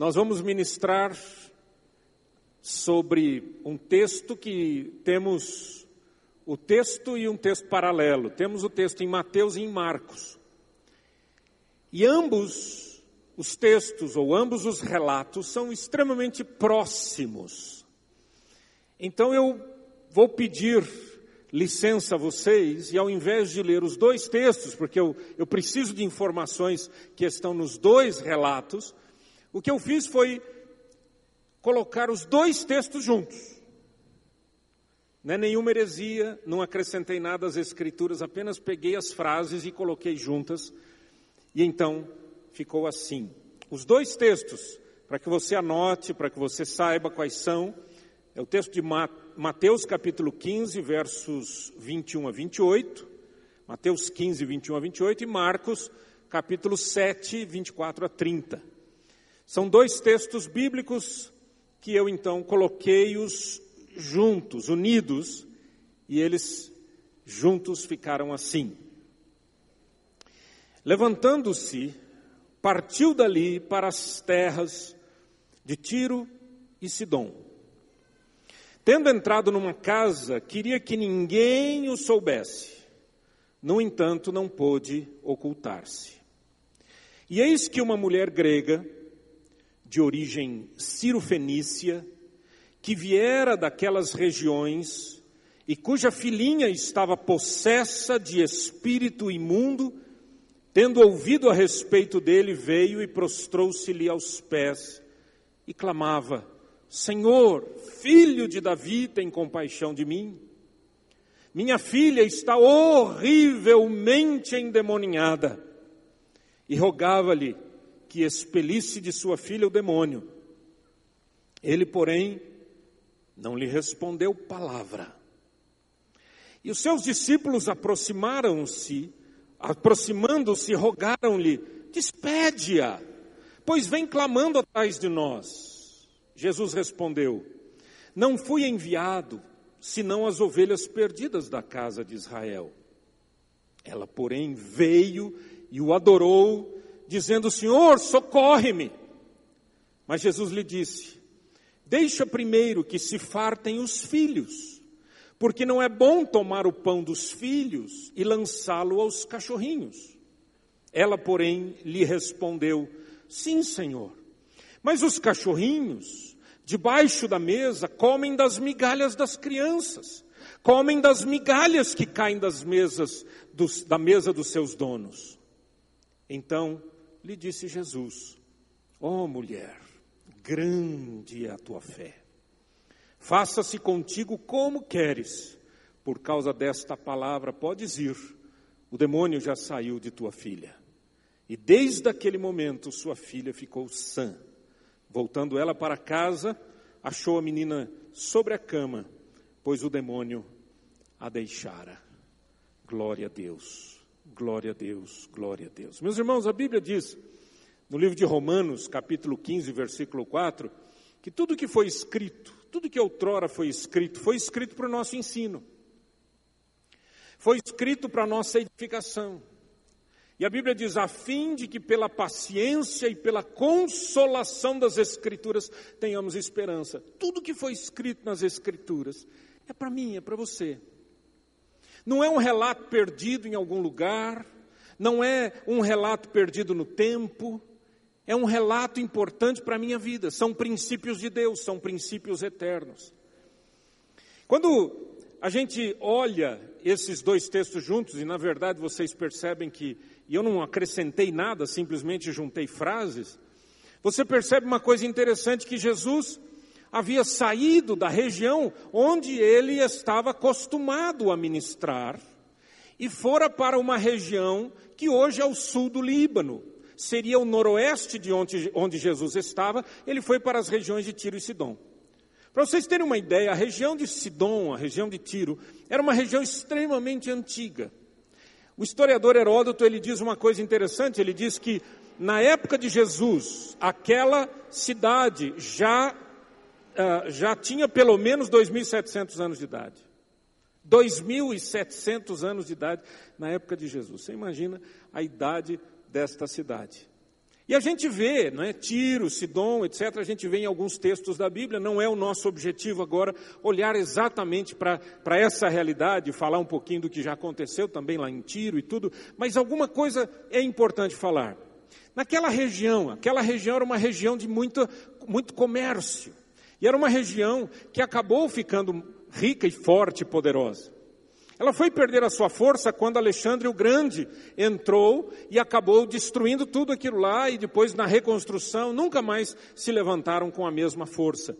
nós vamos ministrar sobre um texto que temos o texto e um texto paralelo. Temos o texto em Mateus e em Marcos. E ambos os textos, ou ambos os relatos, são extremamente próximos. Então eu vou pedir licença a vocês e ao invés de ler os dois textos, porque eu, eu preciso de informações que estão nos dois relatos, o que eu fiz foi colocar os dois textos juntos. Não é nenhuma heresia, não acrescentei nada às escrituras, apenas peguei as frases e coloquei juntas. E então ficou assim. Os dois textos, para que você anote, para que você saiba quais são, é o texto de Mateus capítulo 15, versos 21 a 28, Mateus 15, 21 a 28 e Marcos capítulo 7, 24 a 30. São dois textos bíblicos que eu então coloquei-os juntos, unidos, e eles juntos ficaram assim. Levantando-se, partiu dali para as terras de Tiro e Sidom. Tendo entrado numa casa, queria que ninguém o soubesse. No entanto, não pôde ocultar-se. E eis que uma mulher grega, de origem cirofenícia, que viera daquelas regiões e cuja filhinha estava possessa de espírito imundo, tendo ouvido a respeito dele, veio e prostrou-se-lhe aos pés e clamava: Senhor, filho de Davi, tem compaixão de mim. Minha filha está horrivelmente endemoninhada. E rogava-lhe que expelisse de sua filha o demônio. Ele, porém, não lhe respondeu palavra. E os seus discípulos aproximaram-se, aproximando-se, rogaram-lhe: despede-a, pois vem clamando atrás de nós. Jesus respondeu: Não fui enviado, senão as ovelhas perdidas da casa de Israel. Ela, porém, veio e o adorou, dizendo: Senhor, socorre-me. Mas Jesus lhe disse: Deixa primeiro que se fartem os filhos, porque não é bom tomar o pão dos filhos e lançá-lo aos cachorrinhos. Ela, porém, lhe respondeu: Sim, Senhor. Mas os cachorrinhos, debaixo da mesa, comem das migalhas das crianças, comem das migalhas que caem das mesas dos, da mesa dos seus donos. Então lhe disse Jesus: Ó oh, mulher, grande é a tua fé. Faça-se contigo como queres. Por causa desta palavra, podes ir. O demônio já saiu de tua filha. E desde aquele momento, sua filha ficou sã. Voltando ela para casa, achou a menina sobre a cama, pois o demônio a deixara. Glória a Deus, glória a Deus, glória a Deus. Meus irmãos, a Bíblia diz no livro de Romanos, capítulo 15, versículo 4, que tudo que foi escrito, tudo que outrora foi escrito, foi escrito para o nosso ensino. Foi escrito para a nossa edificação. E a Bíblia diz: a fim de que pela paciência e pela consolação das Escrituras tenhamos esperança. Tudo que foi escrito nas Escrituras é para mim, é para você. Não é um relato perdido em algum lugar, não é um relato perdido no tempo, é um relato importante para a minha vida. São princípios de Deus, são princípios eternos. Quando a gente olha esses dois textos juntos, e na verdade vocês percebem que eu não acrescentei nada, simplesmente juntei frases, você percebe uma coisa interessante que Jesus havia saído da região onde ele estava acostumado a ministrar e fora para uma região que hoje é o sul do Líbano seria o noroeste de onde, onde Jesus estava, ele foi para as regiões de Tiro e Sidom. Para vocês terem uma ideia, a região de Sidom, a região de Tiro, era uma região extremamente antiga. O historiador Heródoto ele diz uma coisa interessante, ele diz que na época de Jesus, aquela cidade já, uh, já tinha pelo menos 2.700 anos de idade. 2.700 anos de idade na época de Jesus. Você imagina a idade desta cidade. E a gente vê, não é, Tiro, Sidom, etc., a gente vê em alguns textos da Bíblia, não é o nosso objetivo agora olhar exatamente para essa realidade, falar um pouquinho do que já aconteceu também lá em Tiro e tudo, mas alguma coisa é importante falar. Naquela região, aquela região era uma região de muito, muito comércio, e era uma região que acabou ficando rica e forte e poderosa. Ela foi perder a sua força quando Alexandre o Grande entrou e acabou destruindo tudo aquilo lá e depois na reconstrução nunca mais se levantaram com a mesma força.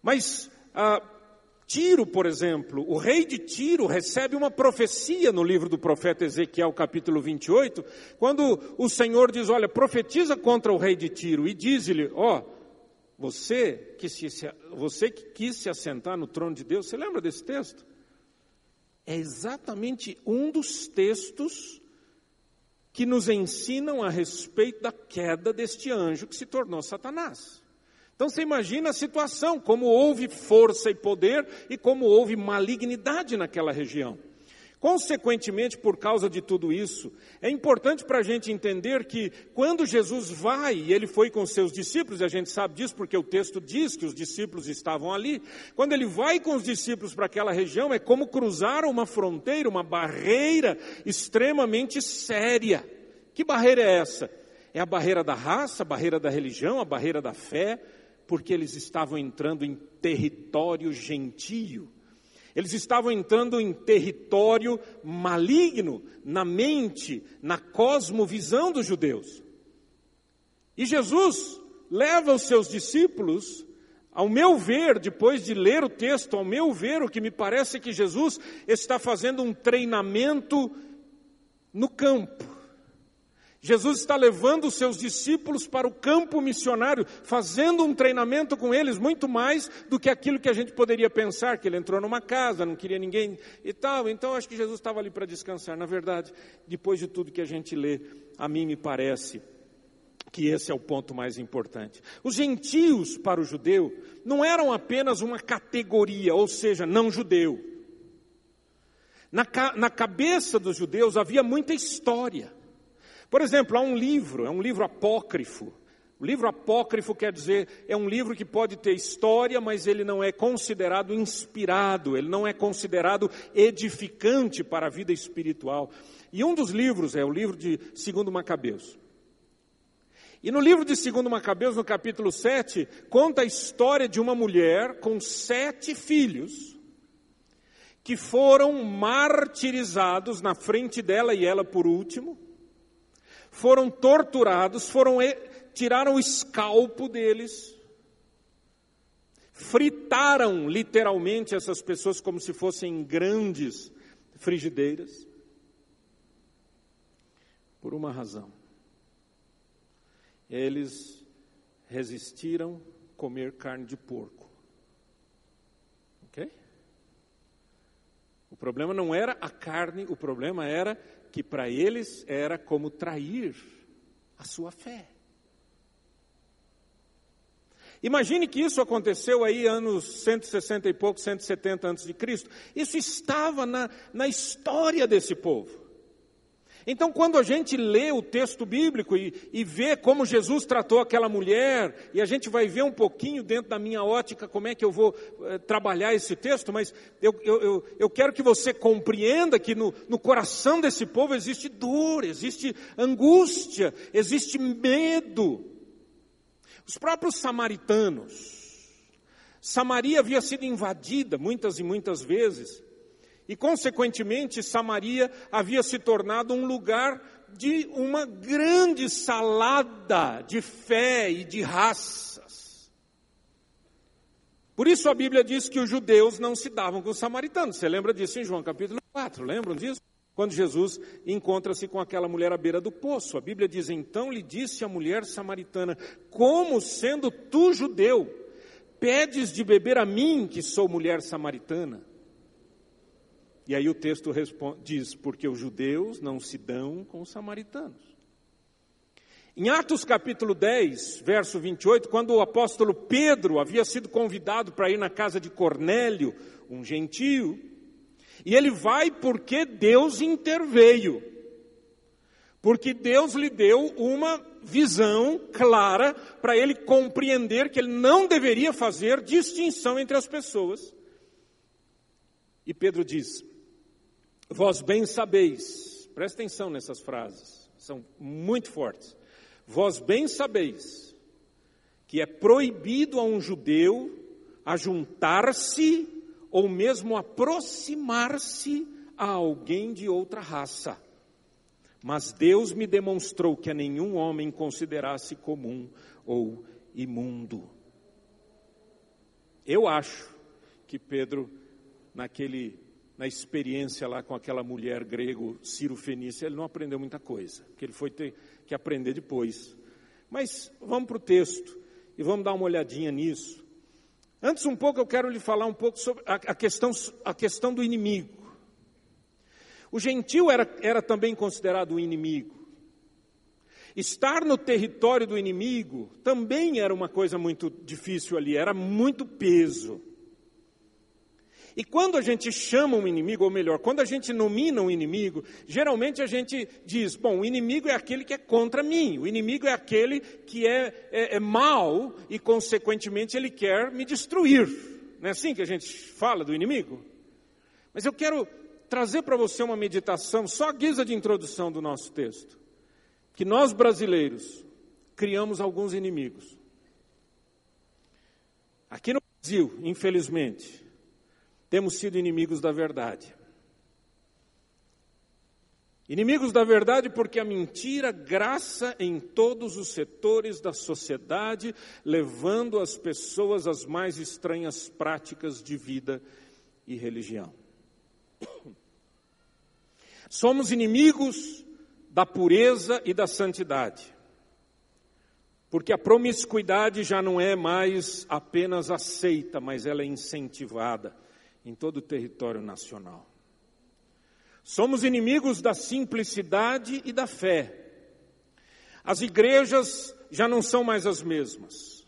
Mas ah, Tiro, por exemplo, o rei de Tiro recebe uma profecia no livro do profeta Ezequiel, capítulo 28, quando o Senhor diz: Olha, profetiza contra o rei de Tiro e diz-lhe: Ó, oh, você que, se, você que quis se assentar no trono de Deus, você lembra desse texto? é exatamente um dos textos que nos ensinam a respeito da queda deste anjo que se tornou Satanás. Então você imagina a situação, como houve força e poder e como houve malignidade naquela região. Consequentemente, por causa de tudo isso, é importante para a gente entender que quando Jesus vai, e ele foi com seus discípulos, e a gente sabe disso porque o texto diz que os discípulos estavam ali, quando ele vai com os discípulos para aquela região, é como cruzar uma fronteira, uma barreira extremamente séria. Que barreira é essa? É a barreira da raça, a barreira da religião, a barreira da fé, porque eles estavam entrando em território gentio. Eles estavam entrando em território maligno na mente, na cosmovisão dos judeus. E Jesus leva os seus discípulos, ao meu ver, depois de ler o texto, ao meu ver, o que me parece é que Jesus está fazendo um treinamento no campo. Jesus está levando os seus discípulos para o campo missionário, fazendo um treinamento com eles muito mais do que aquilo que a gente poderia pensar, que ele entrou numa casa, não queria ninguém e tal. Então acho que Jesus estava ali para descansar. Na verdade, depois de tudo que a gente lê, a mim me parece que esse é o ponto mais importante. Os gentios para o judeu não eram apenas uma categoria, ou seja, não judeu. Na, na cabeça dos judeus havia muita história. Por exemplo, há um livro, é um livro apócrifo. O livro apócrifo quer dizer, é um livro que pode ter história, mas ele não é considerado inspirado, ele não é considerado edificante para a vida espiritual. E um dos livros é o livro de Segundo Macabeus. E no livro de Segundo Macabeus, no capítulo 7, conta a história de uma mulher com sete filhos que foram martirizados na frente dela e ela por último foram torturados, foram tiraram o escalpo deles, fritaram literalmente essas pessoas como se fossem grandes frigideiras. Por uma razão. Eles resistiram comer carne de porco. Ok? O problema não era a carne, o problema era que para eles era como trair a sua fé. Imagine que isso aconteceu aí anos 160 e pouco, 170 antes de Cristo. Isso estava na, na história desse povo. Então, quando a gente lê o texto bíblico e, e, vê como Jesus tratou aquela mulher, e a gente vai ver um pouquinho dentro da minha ótica como é que eu vou eh, trabalhar esse texto, mas eu, eu, eu, eu quero que você compreenda que no, no coração desse povo existe dor, existe angústia, existe medo. Os próprios samaritanos, Samaria havia sido invadida muitas e muitas vezes, e, consequentemente, Samaria havia se tornado um lugar de uma grande salada de fé e de raças. Por isso a Bíblia diz que os judeus não se davam com os samaritanos. Você lembra disso em João capítulo 4? Lembram disso? Quando Jesus encontra-se com aquela mulher à beira do poço. A Bíblia diz: Então lhe disse a mulher samaritana: Como sendo tu judeu, pedes de beber a mim, que sou mulher samaritana? E aí o texto responde, diz: porque os judeus não se dão com os samaritanos. Em Atos capítulo 10, verso 28, quando o apóstolo Pedro havia sido convidado para ir na casa de Cornélio, um gentio, e ele vai porque Deus interveio. Porque Deus lhe deu uma visão clara para ele compreender que ele não deveria fazer distinção entre as pessoas. E Pedro diz: Vós bem sabeis, presta atenção nessas frases, são muito fortes. Vós bem sabeis que é proibido a um judeu ajuntar-se ou mesmo aproximar-se a alguém de outra raça. Mas Deus me demonstrou que a nenhum homem considerasse comum ou imundo. Eu acho que Pedro, naquele, na experiência lá com aquela mulher grego, Ciro Fenícia, ele não aprendeu muita coisa, que ele foi ter que aprender depois. Mas vamos para o texto e vamos dar uma olhadinha nisso. Antes um pouco eu quero lhe falar um pouco sobre a, a questão, a questão do inimigo. O gentil era, era também considerado um inimigo. Estar no território do inimigo também era uma coisa muito difícil ali, era muito peso. E quando a gente chama um inimigo, ou melhor, quando a gente nomina um inimigo, geralmente a gente diz: bom, o inimigo é aquele que é contra mim, o inimigo é aquele que é, é, é e, consequentemente, ele quer me destruir. Não é assim que a gente fala do inimigo? Mas eu quero trazer para você uma meditação, só a guisa de introdução do nosso texto. Que nós brasileiros criamos alguns inimigos. Aqui no Brasil, infelizmente, temos sido inimigos da verdade. Inimigos da verdade porque a mentira graça em todos os setores da sociedade, levando as pessoas às mais estranhas práticas de vida e religião. Somos inimigos da pureza e da santidade. Porque a promiscuidade já não é mais apenas aceita, mas ela é incentivada em todo o território nacional. Somos inimigos da simplicidade e da fé. As igrejas já não são mais as mesmas.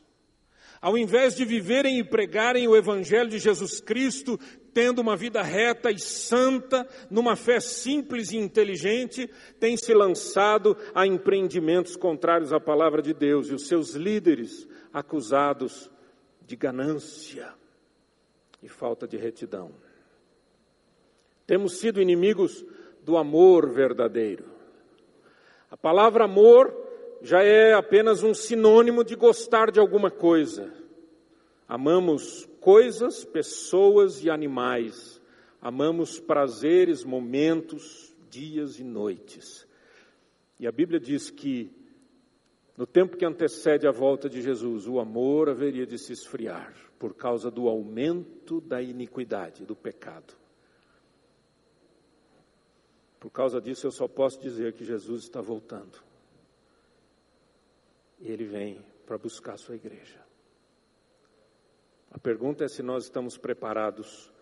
Ao invés de viverem e pregarem o Evangelho de Jesus Cristo, tendo uma vida reta e santa, numa fé simples e inteligente, têm se lançado a empreendimentos contrários à palavra de Deus e os seus líderes acusados de ganância e falta de retidão. Temos sido inimigos do amor verdadeiro. A palavra amor já é apenas um sinônimo de gostar de alguma coisa. Amamos coisas, pessoas e animais. Amamos prazeres, momentos, dias e noites. E a Bíblia diz que no tempo que antecede a volta de Jesus, o amor haveria de se esfriar por causa do aumento da iniquidade, do pecado. Por causa disso, eu só posso dizer que Jesus está voltando. E ele vem para buscar a sua igreja. A pergunta é se nós estamos preparados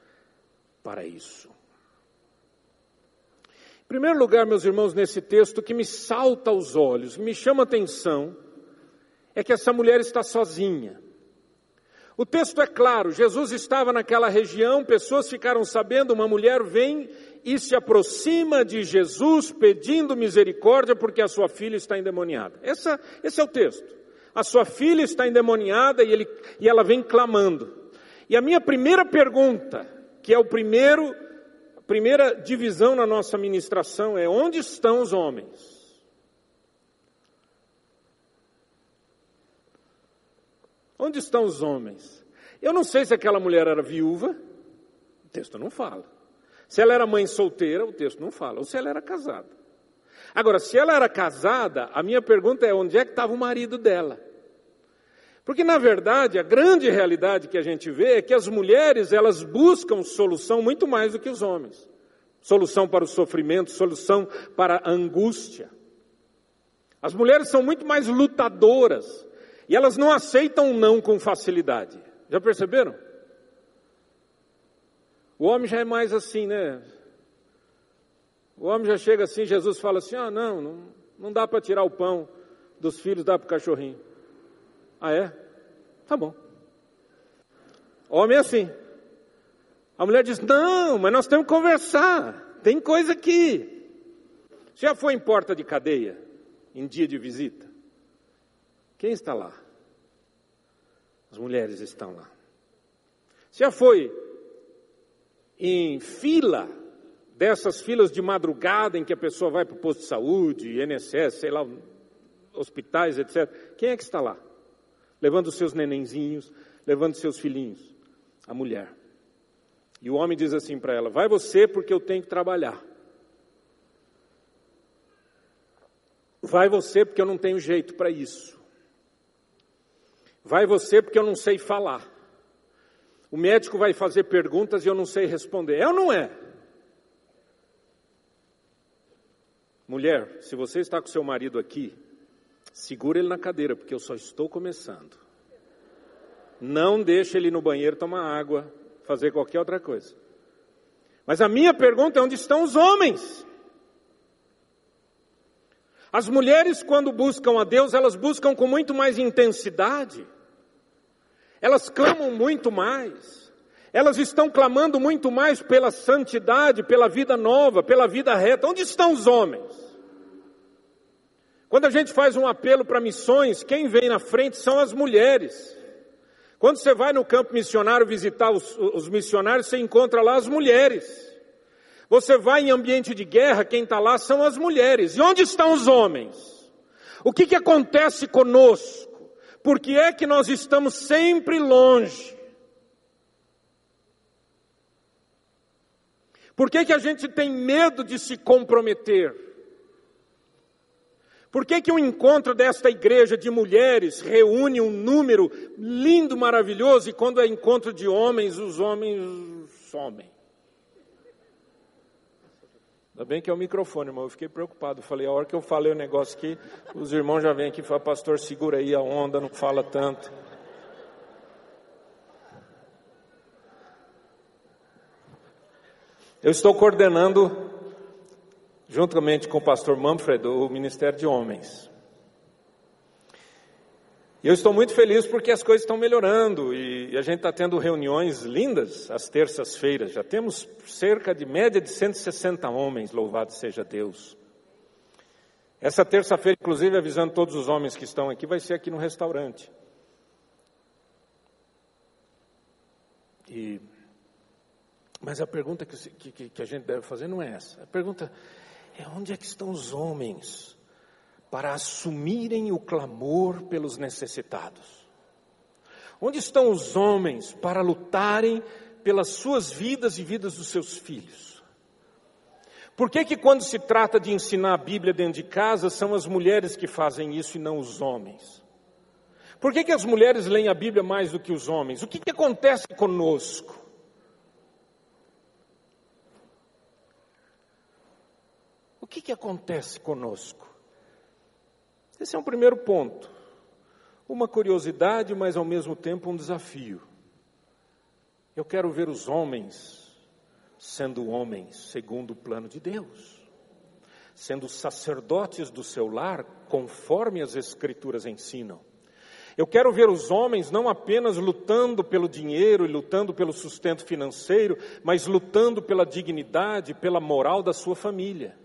para isso. Em primeiro lugar, meus irmãos, nesse texto, o que me salta aos olhos, me chama a atenção, é que essa mulher está sozinha. O texto é claro: Jesus estava naquela região, pessoas ficaram sabendo, uma mulher vem e se aproxima de Jesus pedindo misericórdia porque a sua filha está endemoniada. Essa, esse é o texto. A sua filha está endemoniada e, ele, e ela vem clamando. E a minha primeira pergunta, que é o primeiro, a primeira divisão na nossa ministração, é: onde estão os homens? Onde estão os homens? Eu não sei se aquela mulher era viúva, o texto não fala. Se ela era mãe solteira, o texto não fala. Ou se ela era casada. Agora, se ela era casada, a minha pergunta é: onde é que estava o marido dela? Porque, na verdade, a grande realidade que a gente vê é que as mulheres, elas buscam solução muito mais do que os homens. Solução para o sofrimento, solução para a angústia. As mulheres são muito mais lutadoras. E elas não aceitam não com facilidade. Já perceberam? O homem já é mais assim, né? O homem já chega assim, Jesus fala assim: ah, não, não, não dá para tirar o pão dos filhos, dá para o cachorrinho. Ah, é? Tá bom. O homem é assim. A mulher diz: não, mas nós temos que conversar. Tem coisa aqui. Já foi em porta de cadeia, em dia de visita? Quem está lá? As mulheres estão lá. Já foi em fila, dessas filas de madrugada em que a pessoa vai para o posto de saúde, INSS, sei lá, hospitais, etc. Quem é que está lá? Levando seus nenenzinhos, levando seus filhinhos? A mulher. E o homem diz assim para ela: Vai você, porque eu tenho que trabalhar. Vai você, porque eu não tenho jeito para isso. Vai você, porque eu não sei falar. O médico vai fazer perguntas e eu não sei responder. É ou não é? Mulher, se você está com seu marido aqui, segura ele na cadeira, porque eu só estou começando. Não deixe ele no banheiro tomar água, fazer qualquer outra coisa. Mas a minha pergunta é: onde estão os homens? As mulheres, quando buscam a Deus, elas buscam com muito mais intensidade. Elas clamam muito mais. Elas estão clamando muito mais pela santidade, pela vida nova, pela vida reta. Onde estão os homens? Quando a gente faz um apelo para missões, quem vem na frente são as mulheres. Quando você vai no campo missionário visitar os, os missionários, você encontra lá as mulheres. Você vai em ambiente de guerra, quem está lá são as mulheres. E onde estão os homens? O que, que acontece conosco? Por que é que nós estamos sempre longe? Por que, que a gente tem medo de se comprometer? Por que, que um encontro desta igreja de mulheres reúne um número lindo, maravilhoso, e quando é encontro de homens, os homens somem? Ainda bem que é o microfone, mas eu fiquei preocupado. Falei, a hora que eu falei o negócio aqui, os irmãos já vêm aqui e falam, pastor, segura aí a onda, não fala tanto. Eu estou coordenando, juntamente com o pastor Manfred, o Ministério de Homens. E eu estou muito feliz porque as coisas estão melhorando e a gente está tendo reuniões lindas às terças-feiras. Já temos cerca de média de 160 homens, louvado seja Deus. Essa terça-feira, inclusive, avisando todos os homens que estão aqui, vai ser aqui no restaurante. E, mas a pergunta que, que, que a gente deve fazer não é essa. A pergunta é onde é que estão os homens para assumirem o clamor pelos necessitados? Onde estão os homens para lutarem pelas suas vidas e vidas dos seus filhos? Por que que quando se trata de ensinar a Bíblia dentro de casa, são as mulheres que fazem isso e não os homens? Por que que as mulheres leem a Bíblia mais do que os homens? O que que acontece conosco? O que que acontece conosco? Esse é um primeiro ponto. Uma curiosidade, mas ao mesmo tempo um desafio. Eu quero ver os homens sendo homens segundo o plano de Deus, sendo sacerdotes do seu lar conforme as Escrituras ensinam. Eu quero ver os homens não apenas lutando pelo dinheiro e lutando pelo sustento financeiro, mas lutando pela dignidade, pela moral da sua família.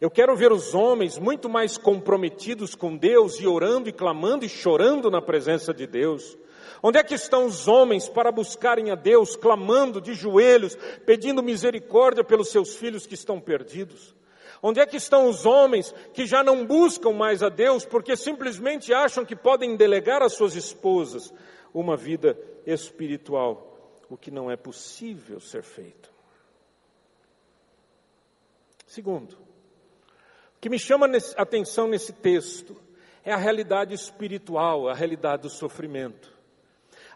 Eu quero ver os homens muito mais comprometidos com Deus e orando e clamando e chorando na presença de Deus. Onde é que estão os homens para buscarem a Deus, clamando de joelhos, pedindo misericórdia pelos seus filhos que estão perdidos? Onde é que estão os homens que já não buscam mais a Deus porque simplesmente acham que podem delegar às suas esposas uma vida espiritual, o que não é possível ser feito? Segundo, que me chama a atenção nesse texto é a realidade espiritual, a realidade do sofrimento.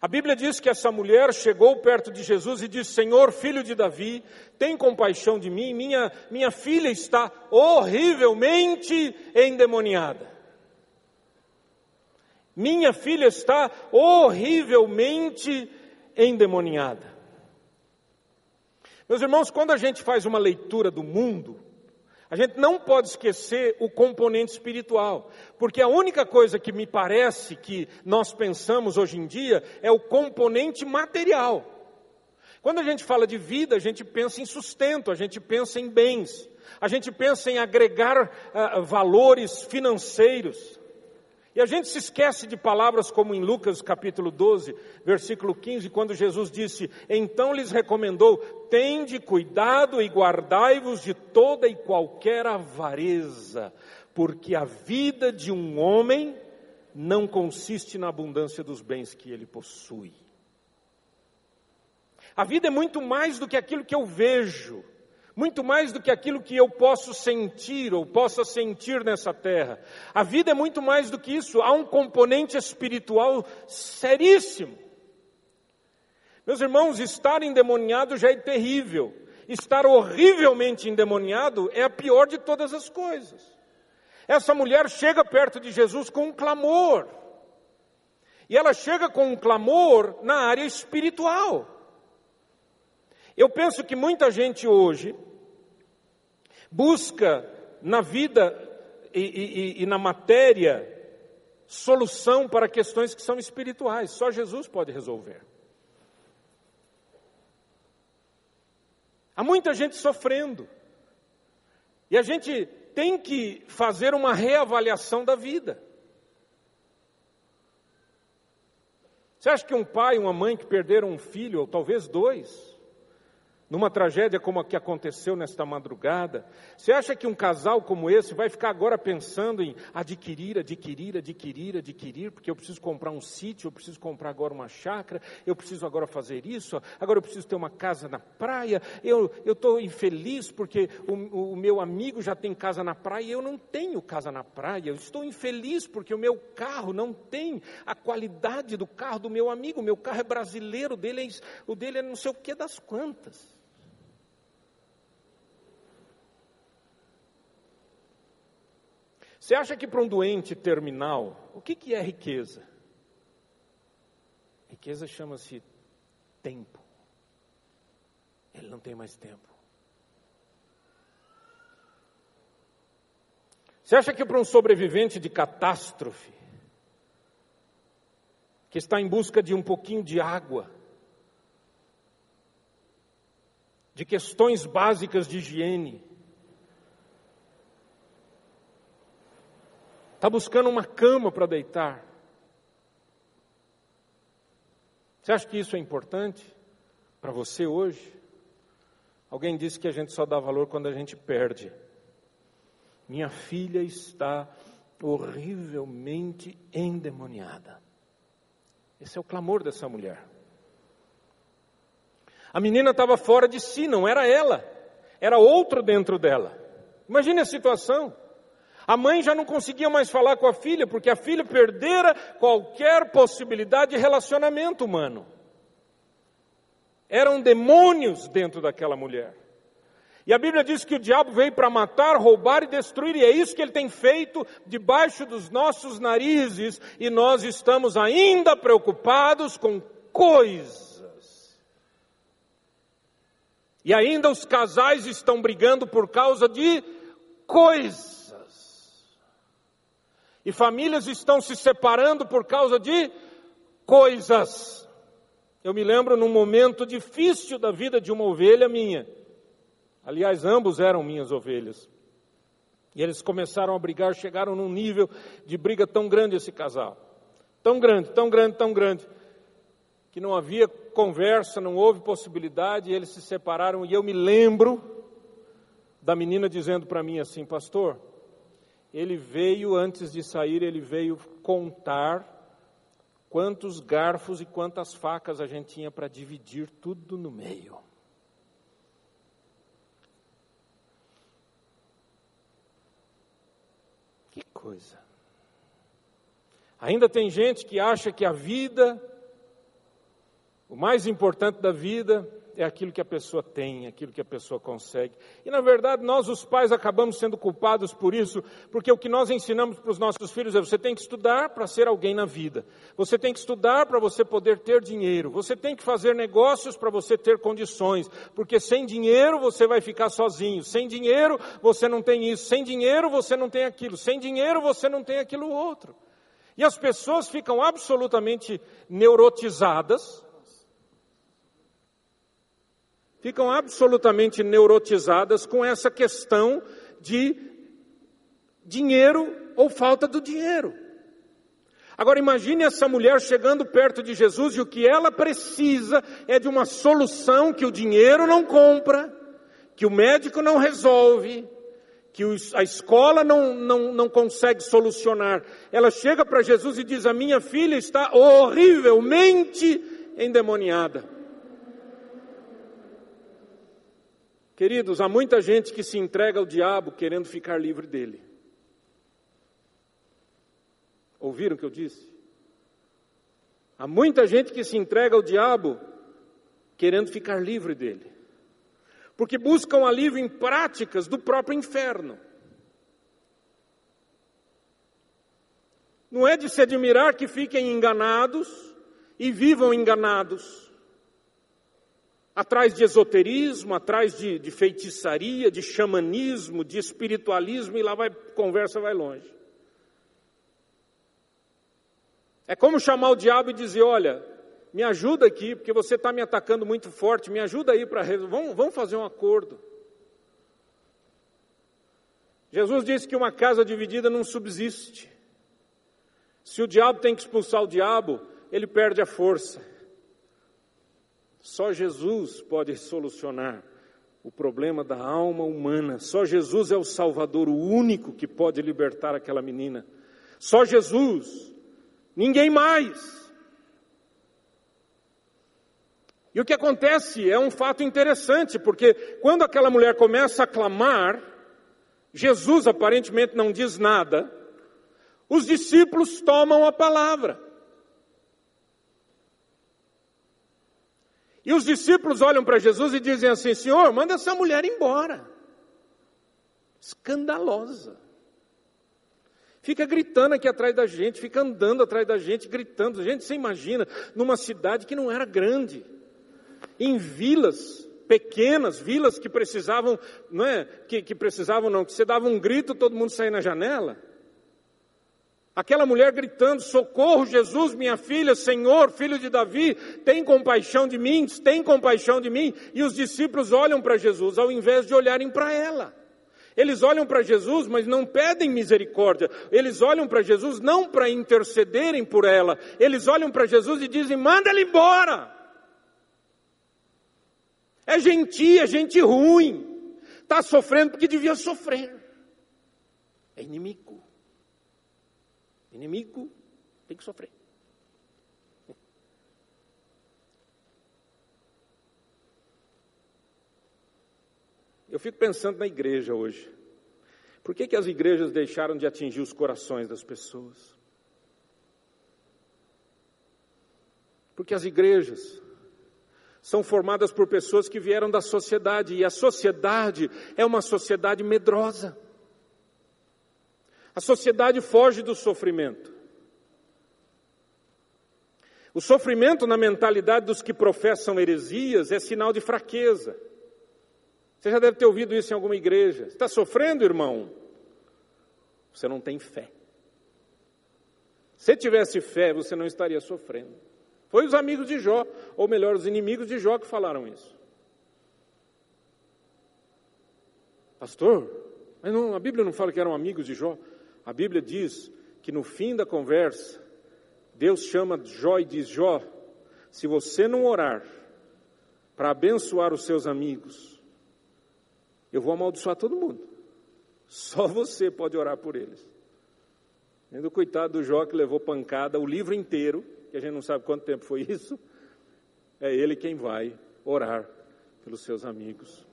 A Bíblia diz que essa mulher chegou perto de Jesus e disse: Senhor, filho de Davi, tem compaixão de mim, minha, minha filha está horrivelmente endemoniada. Minha filha está horrivelmente endemoniada. Meus irmãos, quando a gente faz uma leitura do mundo, a gente não pode esquecer o componente espiritual, porque a única coisa que me parece que nós pensamos hoje em dia é o componente material. Quando a gente fala de vida, a gente pensa em sustento, a gente pensa em bens, a gente pensa em agregar uh, valores financeiros. E a gente se esquece de palavras como em Lucas capítulo 12, versículo 15, quando Jesus disse: Então lhes recomendou: Tende cuidado e guardai-vos de toda e qualquer avareza, porque a vida de um homem não consiste na abundância dos bens que ele possui. A vida é muito mais do que aquilo que eu vejo muito mais do que aquilo que eu posso sentir ou possa sentir nessa terra. A vida é muito mais do que isso, há um componente espiritual seríssimo. Meus irmãos, estar endemoniado já é terrível. Estar horrivelmente endemoniado é a pior de todas as coisas. Essa mulher chega perto de Jesus com um clamor. E ela chega com um clamor na área espiritual. Eu penso que muita gente hoje busca na vida e, e, e na matéria solução para questões que são espirituais. Só Jesus pode resolver. Há muita gente sofrendo. E a gente tem que fazer uma reavaliação da vida. Você acha que um pai e uma mãe que perderam um filho, ou talvez dois, numa tragédia como a que aconteceu nesta madrugada, você acha que um casal como esse vai ficar agora pensando em adquirir, adquirir, adquirir, adquirir, porque eu preciso comprar um sítio, eu preciso comprar agora uma chácara, eu preciso agora fazer isso, agora eu preciso ter uma casa na praia, eu estou infeliz porque o, o meu amigo já tem casa na praia e eu não tenho casa na praia, eu estou infeliz porque o meu carro não tem a qualidade do carro do meu amigo, meu carro é brasileiro, o dele é, o dele é não sei o que das quantas. Você acha que para um doente terminal, o que, que é riqueza? Riqueza chama-se tempo. Ele não tem mais tempo. Você acha que para um sobrevivente de catástrofe, que está em busca de um pouquinho de água, de questões básicas de higiene, está buscando uma cama para deitar. Você acha que isso é importante para você hoje? Alguém disse que a gente só dá valor quando a gente perde. Minha filha está horrivelmente endemoniada. Esse é o clamor dessa mulher. A menina estava fora de si, não era ela, era outro dentro dela. Imagine a situação. A mãe já não conseguia mais falar com a filha, porque a filha perdera qualquer possibilidade de relacionamento humano. Eram demônios dentro daquela mulher. E a Bíblia diz que o diabo veio para matar, roubar e destruir, e é isso que ele tem feito debaixo dos nossos narizes, e nós estamos ainda preocupados com coisas. E ainda os casais estão brigando por causa de coisas. E famílias estão se separando por causa de coisas. Eu me lembro num momento difícil da vida de uma ovelha minha. Aliás, ambos eram minhas ovelhas. E eles começaram a brigar, chegaram num nível de briga tão grande esse casal. Tão grande, tão grande, tão grande. Que não havia conversa, não houve possibilidade, e eles se separaram. E eu me lembro da menina dizendo para mim assim: Pastor, ele veio, antes de sair, ele veio contar quantos garfos e quantas facas a gente tinha para dividir tudo no meio. Que coisa. Ainda tem gente que acha que a vida, o mais importante da vida, é aquilo que a pessoa tem, aquilo que a pessoa consegue. E na verdade, nós, os pais, acabamos sendo culpados por isso, porque o que nós ensinamos para os nossos filhos é: você tem que estudar para ser alguém na vida, você tem que estudar para você poder ter dinheiro, você tem que fazer negócios para você ter condições, porque sem dinheiro você vai ficar sozinho, sem dinheiro você não tem isso, sem dinheiro você não tem aquilo, sem dinheiro você não tem aquilo outro. E as pessoas ficam absolutamente neurotizadas, ficam absolutamente neurotizadas com essa questão de dinheiro ou falta do dinheiro. Agora imagine essa mulher chegando perto de Jesus e o que ela precisa é de uma solução que o dinheiro não compra, que o médico não resolve, que a escola não, não, não consegue solucionar. Ela chega para Jesus e diz: A minha filha está horrivelmente endemoniada. Queridos, há muita gente que se entrega ao diabo querendo ficar livre dele. Ouviram o que eu disse? Há muita gente que se entrega ao diabo querendo ficar livre dele. Porque buscam alívio em práticas do próprio inferno. Não é de se admirar que fiquem enganados e vivam enganados. Atrás de esoterismo, atrás de, de feitiçaria, de xamanismo, de espiritualismo, e lá vai, conversa vai longe. É como chamar o diabo e dizer: olha, me ajuda aqui, porque você está me atacando muito forte, me ajuda aí para vamos, vamos fazer um acordo. Jesus disse que uma casa dividida não subsiste. Se o diabo tem que expulsar o diabo, ele perde a força. Só Jesus pode solucionar o problema da alma humana. Só Jesus é o Salvador, o único que pode libertar aquela menina. Só Jesus ninguém mais. E o que acontece é um fato interessante, porque quando aquela mulher começa a clamar, Jesus aparentemente não diz nada, os discípulos tomam a palavra. E os discípulos olham para Jesus e dizem assim: Senhor, manda essa mulher embora. Escandalosa. Fica gritando aqui atrás da gente, fica andando atrás da gente, gritando. Gente, você imagina, numa cidade que não era grande, em vilas pequenas, vilas que precisavam, não é, que, que precisavam não, que você dava um grito, todo mundo saía na janela. Aquela mulher gritando: Socorro, Jesus, minha filha, Senhor, filho de Davi, tem compaixão de mim, tem compaixão de mim. E os discípulos olham para Jesus ao invés de olharem para ela. Eles olham para Jesus, mas não pedem misericórdia. Eles olham para Jesus não para intercederem por ela. Eles olham para Jesus e dizem: manda ela embora. É gentia, é gente ruim. Está sofrendo porque devia sofrer. É inimigo. Inimigo tem que sofrer. Eu fico pensando na igreja hoje. Por que, que as igrejas deixaram de atingir os corações das pessoas? Porque as igrejas são formadas por pessoas que vieram da sociedade e a sociedade é uma sociedade medrosa. A sociedade foge do sofrimento. O sofrimento na mentalidade dos que professam heresias é sinal de fraqueza. Você já deve ter ouvido isso em alguma igreja. Está sofrendo, irmão? Você não tem fé. Se tivesse fé, você não estaria sofrendo. Foi os amigos de Jó, ou melhor, os inimigos de Jó que falaram isso. Pastor, mas não, a Bíblia não fala que eram amigos de Jó. A Bíblia diz que no fim da conversa, Deus chama Jó e diz: Jó, se você não orar para abençoar os seus amigos, eu vou amaldiçoar todo mundo. Só você pode orar por eles. E do coitado do Jó que levou pancada o livro inteiro, que a gente não sabe quanto tempo foi isso, é ele quem vai orar pelos seus amigos.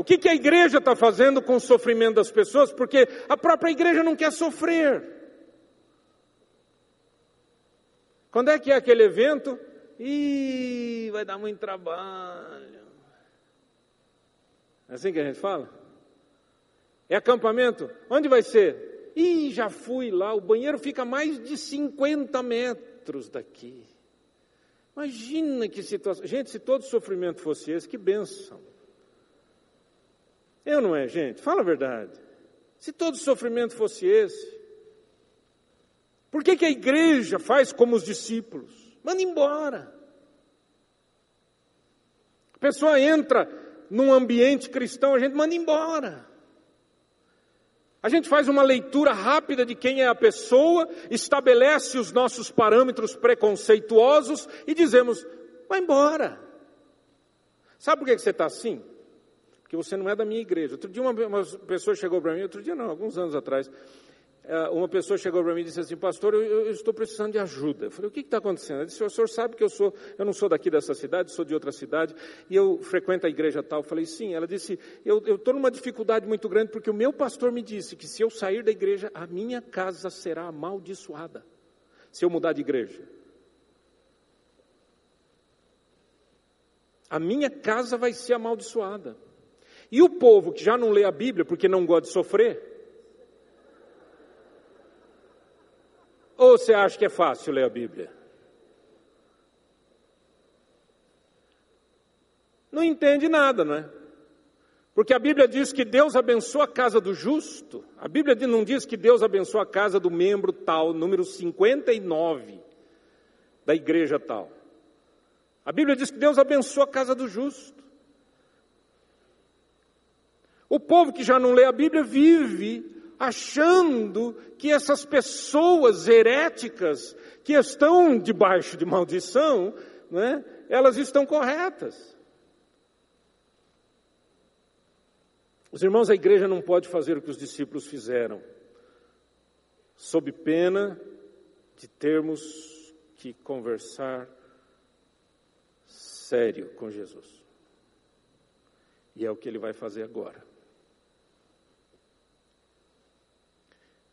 O que, que a igreja está fazendo com o sofrimento das pessoas? Porque a própria igreja não quer sofrer. Quando é que é aquele evento? Ih, vai dar muito trabalho. É assim que a gente fala? É acampamento? Onde vai ser? Ih, já fui lá, o banheiro fica mais de 50 metros daqui. Imagina que situação. Gente, se todo sofrimento fosse esse, que benção. Eu não é, gente? Fala a verdade. Se todo sofrimento fosse esse, por que, que a igreja faz como os discípulos? Manda embora. A pessoa entra num ambiente cristão, a gente manda embora. A gente faz uma leitura rápida de quem é a pessoa, estabelece os nossos parâmetros preconceituosos e dizemos: vai embora. Sabe por que você está assim? Porque você não é da minha igreja. Outro dia uma, uma pessoa chegou para mim, outro dia não, alguns anos atrás, é, uma pessoa chegou para mim e disse assim, pastor, eu, eu estou precisando de ajuda. Eu falei, o que está acontecendo? Ele disse, o senhor sabe que eu sou, eu não sou daqui dessa cidade, sou de outra cidade, e eu frequento a igreja tal. Eu falei, sim. Ela disse, eu estou numa dificuldade muito grande, porque o meu pastor me disse que se eu sair da igreja, a minha casa será amaldiçoada, se eu mudar de igreja. A minha casa vai ser amaldiçoada. E o povo que já não lê a Bíblia porque não gosta de sofrer, Ou você acha que é fácil ler a Bíblia? Não entende nada, não é? Porque a Bíblia diz que Deus abençoa a casa do justo. A Bíblia não diz que Deus abençoa a casa do membro tal, número 59 da igreja tal. A Bíblia diz que Deus abençoa a casa do justo. O povo que já não lê a Bíblia vive achando que essas pessoas heréticas que estão debaixo de maldição, né, elas estão corretas. Os irmãos, a igreja não pode fazer o que os discípulos fizeram, sob pena de termos que conversar sério com Jesus. E é o que ele vai fazer agora.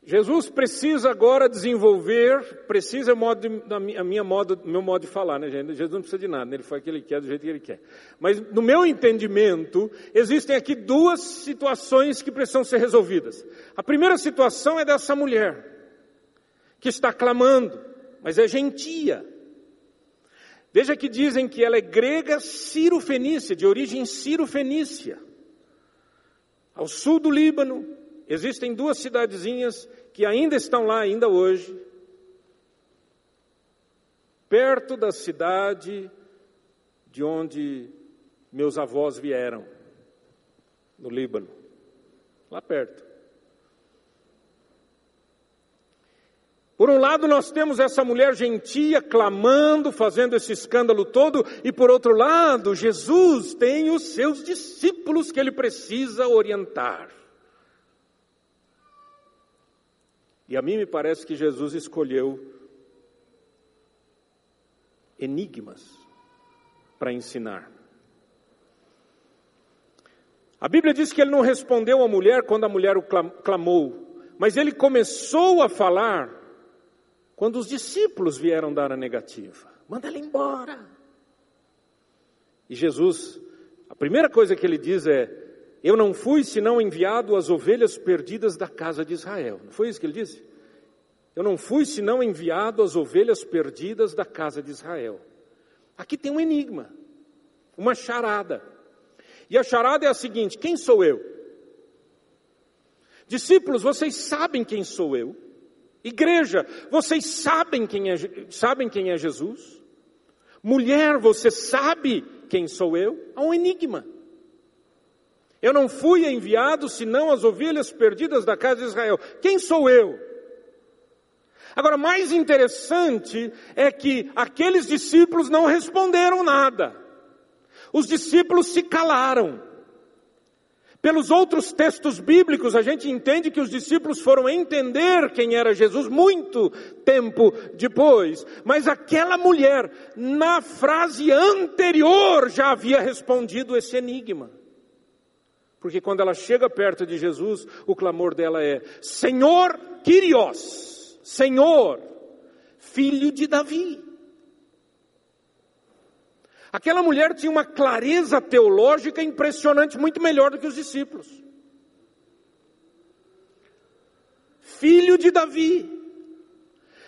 Jesus precisa agora desenvolver, precisa modo de, da minha modo, meu modo de falar, né, gente? Jesus não precisa de nada, né? ele faz o que ele quer, do jeito que ele quer. Mas no meu entendimento, existem aqui duas situações que precisam ser resolvidas. A primeira situação é dessa mulher, que está clamando, mas é gentia. Veja que dizem que ela é grega ciro-fenícia, de origem ciro-fenícia. Ao sul do Líbano, existem duas cidadezinhas que ainda estão lá ainda hoje, perto da cidade de onde meus avós vieram, no Líbano, lá perto. Por um lado, nós temos essa mulher gentia clamando, fazendo esse escândalo todo, e por outro lado, Jesus tem os seus discípulos que ele precisa orientar. E a mim me parece que Jesus escolheu enigmas para ensinar. A Bíblia diz que ele não respondeu à mulher quando a mulher o clamou, mas ele começou a falar quando os discípulos vieram dar a negativa. Manda ela embora. E Jesus, a primeira coisa que ele diz é: eu não fui senão enviado às ovelhas perdidas da casa de Israel. Não foi isso que ele disse? Eu não fui senão enviado às ovelhas perdidas da casa de Israel. Aqui tem um enigma, uma charada. E a charada é a seguinte: quem sou eu? Discípulos, vocês sabem quem sou eu? Igreja, vocês sabem quem é, sabem quem é Jesus? Mulher, você sabe quem sou eu? Há um enigma. Eu não fui enviado senão as ovelhas perdidas da casa de Israel. Quem sou eu? Agora, mais interessante é que aqueles discípulos não responderam nada. Os discípulos se calaram. Pelos outros textos bíblicos, a gente entende que os discípulos foram entender quem era Jesus muito tempo depois. Mas aquela mulher, na frase anterior, já havia respondido esse enigma. Porque quando ela chega perto de Jesus, o clamor dela é: Senhor Kyrios, Senhor, filho de Davi. Aquela mulher tinha uma clareza teológica impressionante, muito melhor do que os discípulos. Filho de Davi.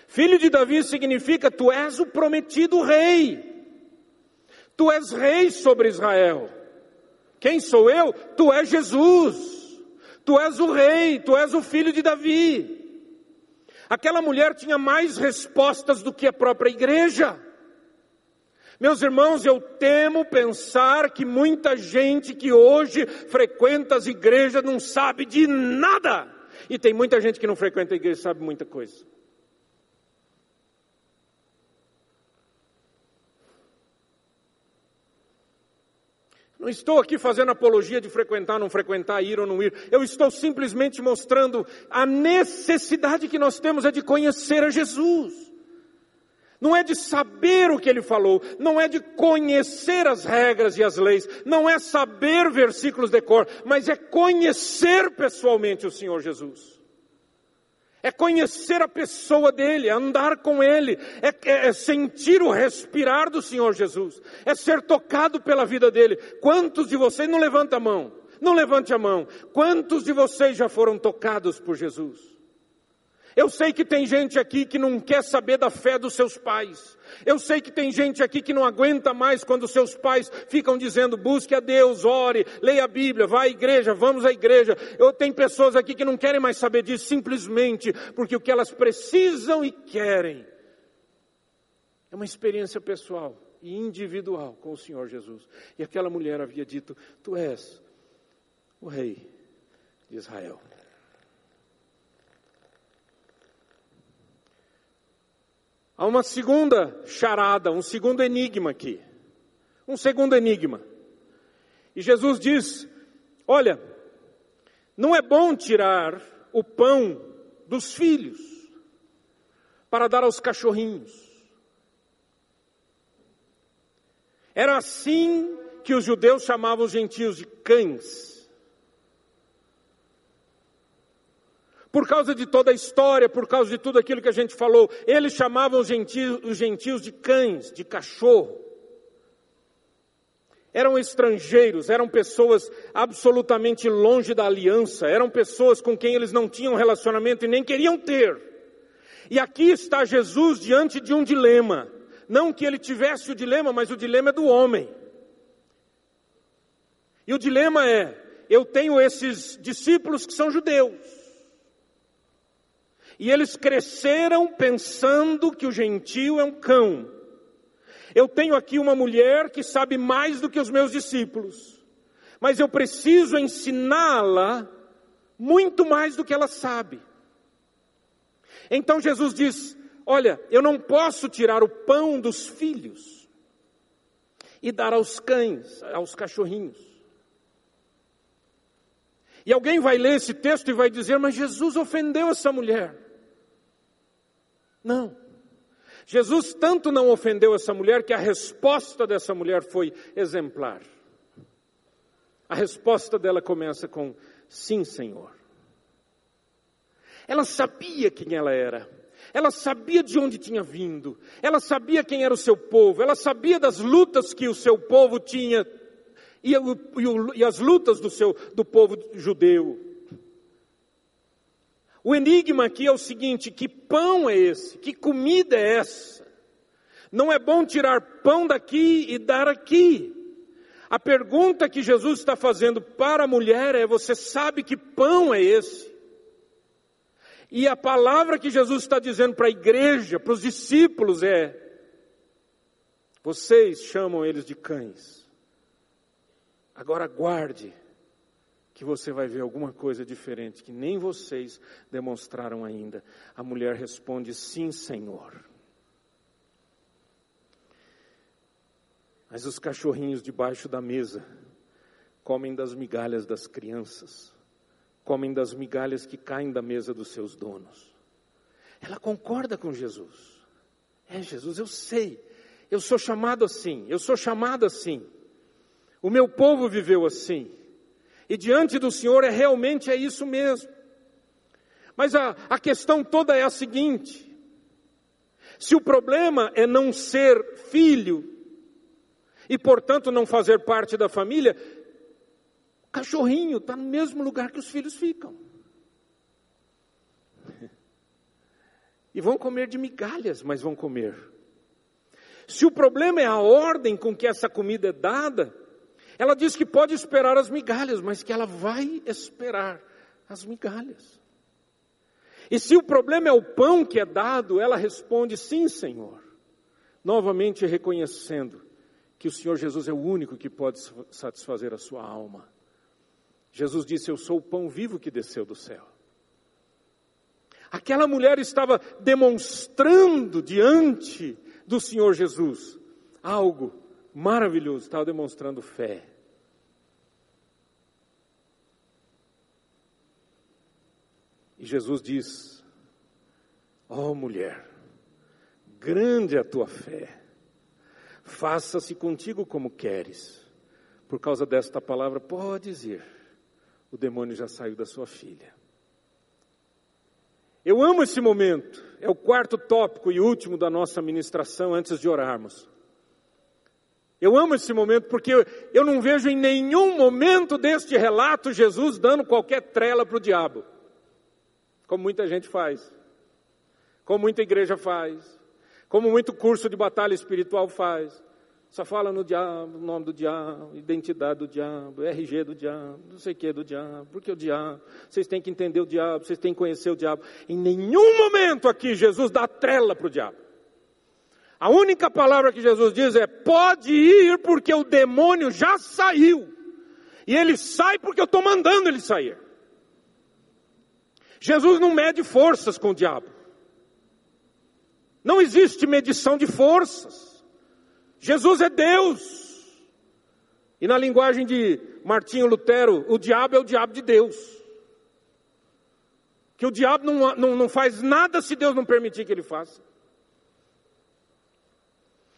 Filho de Davi significa tu és o prometido rei. Tu és rei sobre Israel. Quem sou eu? Tu és Jesus. Tu és o rei, tu és o filho de Davi. Aquela mulher tinha mais respostas do que a própria igreja. Meus irmãos, eu temo pensar que muita gente que hoje frequenta as igrejas não sabe de nada. e tem muita gente que não frequenta a igreja e sabe muita coisa. Não estou aqui fazendo apologia de frequentar, não frequentar, ir ou não ir. Eu estou simplesmente mostrando a necessidade que nós temos é de conhecer a Jesus. Não é de saber o que ele falou, não é de conhecer as regras e as leis, não é saber versículos de cor, mas é conhecer pessoalmente o Senhor Jesus. É conhecer a pessoa dele, é andar com ele, é, é, é, sentir o respirar do Senhor Jesus, é ser tocado pela vida dele. Quantos de vocês, não levanta a mão, não levante a mão, quantos de vocês já foram tocados por Jesus? Eu sei que tem gente aqui que não quer saber da fé dos seus pais. Eu sei que tem gente aqui que não aguenta mais quando seus pais ficam dizendo: busque a Deus, ore, leia a Bíblia, vá à igreja, vamos à igreja. Eu tenho pessoas aqui que não querem mais saber disso simplesmente porque o que elas precisam e querem é uma experiência pessoal e individual com o Senhor Jesus. E aquela mulher havia dito: Tu és o rei de Israel. Há uma segunda charada, um segundo enigma aqui. Um segundo enigma. E Jesus diz: Olha, não é bom tirar o pão dos filhos para dar aos cachorrinhos. Era assim que os judeus chamavam os gentios de cães. Por causa de toda a história, por causa de tudo aquilo que a gente falou, eles chamavam os gentios, os gentios de cães, de cachorro. Eram estrangeiros, eram pessoas absolutamente longe da aliança, eram pessoas com quem eles não tinham relacionamento e nem queriam ter. E aqui está Jesus diante de um dilema. Não que ele tivesse o dilema, mas o dilema é do homem. E o dilema é: eu tenho esses discípulos que são judeus. E eles cresceram pensando que o gentio é um cão. Eu tenho aqui uma mulher que sabe mais do que os meus discípulos, mas eu preciso ensiná-la muito mais do que ela sabe. Então Jesus diz: Olha, eu não posso tirar o pão dos filhos e dar aos cães, aos cachorrinhos. E alguém vai ler esse texto e vai dizer: Mas Jesus ofendeu essa mulher. Não. Jesus tanto não ofendeu essa mulher que a resposta dessa mulher foi exemplar. A resposta dela começa com: Sim, Senhor. Ela sabia quem ela era. Ela sabia de onde tinha vindo. Ela sabia quem era o seu povo. Ela sabia das lutas que o seu povo tinha e, e, e as lutas do seu do povo judeu. O enigma aqui é o seguinte: que pão é esse? Que comida é essa? Não é bom tirar pão daqui e dar aqui. A pergunta que Jesus está fazendo para a mulher é: você sabe que pão é esse? E a palavra que Jesus está dizendo para a igreja, para os discípulos é: vocês chamam eles de cães. Agora guarde que você vai ver alguma coisa diferente que nem vocês demonstraram ainda. A mulher responde: Sim, Senhor. Mas os cachorrinhos debaixo da mesa comem das migalhas das crianças, comem das migalhas que caem da mesa dos seus donos. Ela concorda com Jesus. É, Jesus, eu sei. Eu sou chamado assim, eu sou chamado assim. O meu povo viveu assim. E diante do Senhor é realmente é isso mesmo. Mas a, a questão toda é a seguinte: se o problema é não ser filho e, portanto, não fazer parte da família, o cachorrinho está no mesmo lugar que os filhos ficam. E vão comer de migalhas, mas vão comer. Se o problema é a ordem com que essa comida é dada, ela diz que pode esperar as migalhas, mas que ela vai esperar as migalhas. E se o problema é o pão que é dado, ela responde: sim, Senhor. Novamente reconhecendo que o Senhor Jesus é o único que pode satisfazer a sua alma. Jesus disse: Eu sou o pão vivo que desceu do céu. Aquela mulher estava demonstrando diante do Senhor Jesus algo maravilhoso, estava demonstrando fé. E Jesus diz: Ó oh, mulher, grande é a tua fé, faça-se contigo como queres. Por causa desta palavra, pode ir, o demônio já saiu da sua filha. Eu amo esse momento, é o quarto tópico e último da nossa ministração antes de orarmos. Eu amo esse momento porque eu não vejo em nenhum momento deste relato Jesus dando qualquer trela para o diabo, como muita gente faz, como muita igreja faz, como muito curso de batalha espiritual faz. Só fala no diabo, nome do diabo, identidade do diabo, RG do diabo, não sei o que do diabo, porque o diabo, vocês têm que entender o diabo, vocês têm que conhecer o diabo. Em nenhum momento aqui Jesus dá trela para o diabo. A única palavra que Jesus diz é: pode ir porque o demônio já saiu. E ele sai porque eu estou mandando ele sair. Jesus não mede forças com o diabo. Não existe medição de forças. Jesus é Deus. E na linguagem de Martinho Lutero, o diabo é o diabo de Deus. Que o diabo não, não, não faz nada se Deus não permitir que ele faça.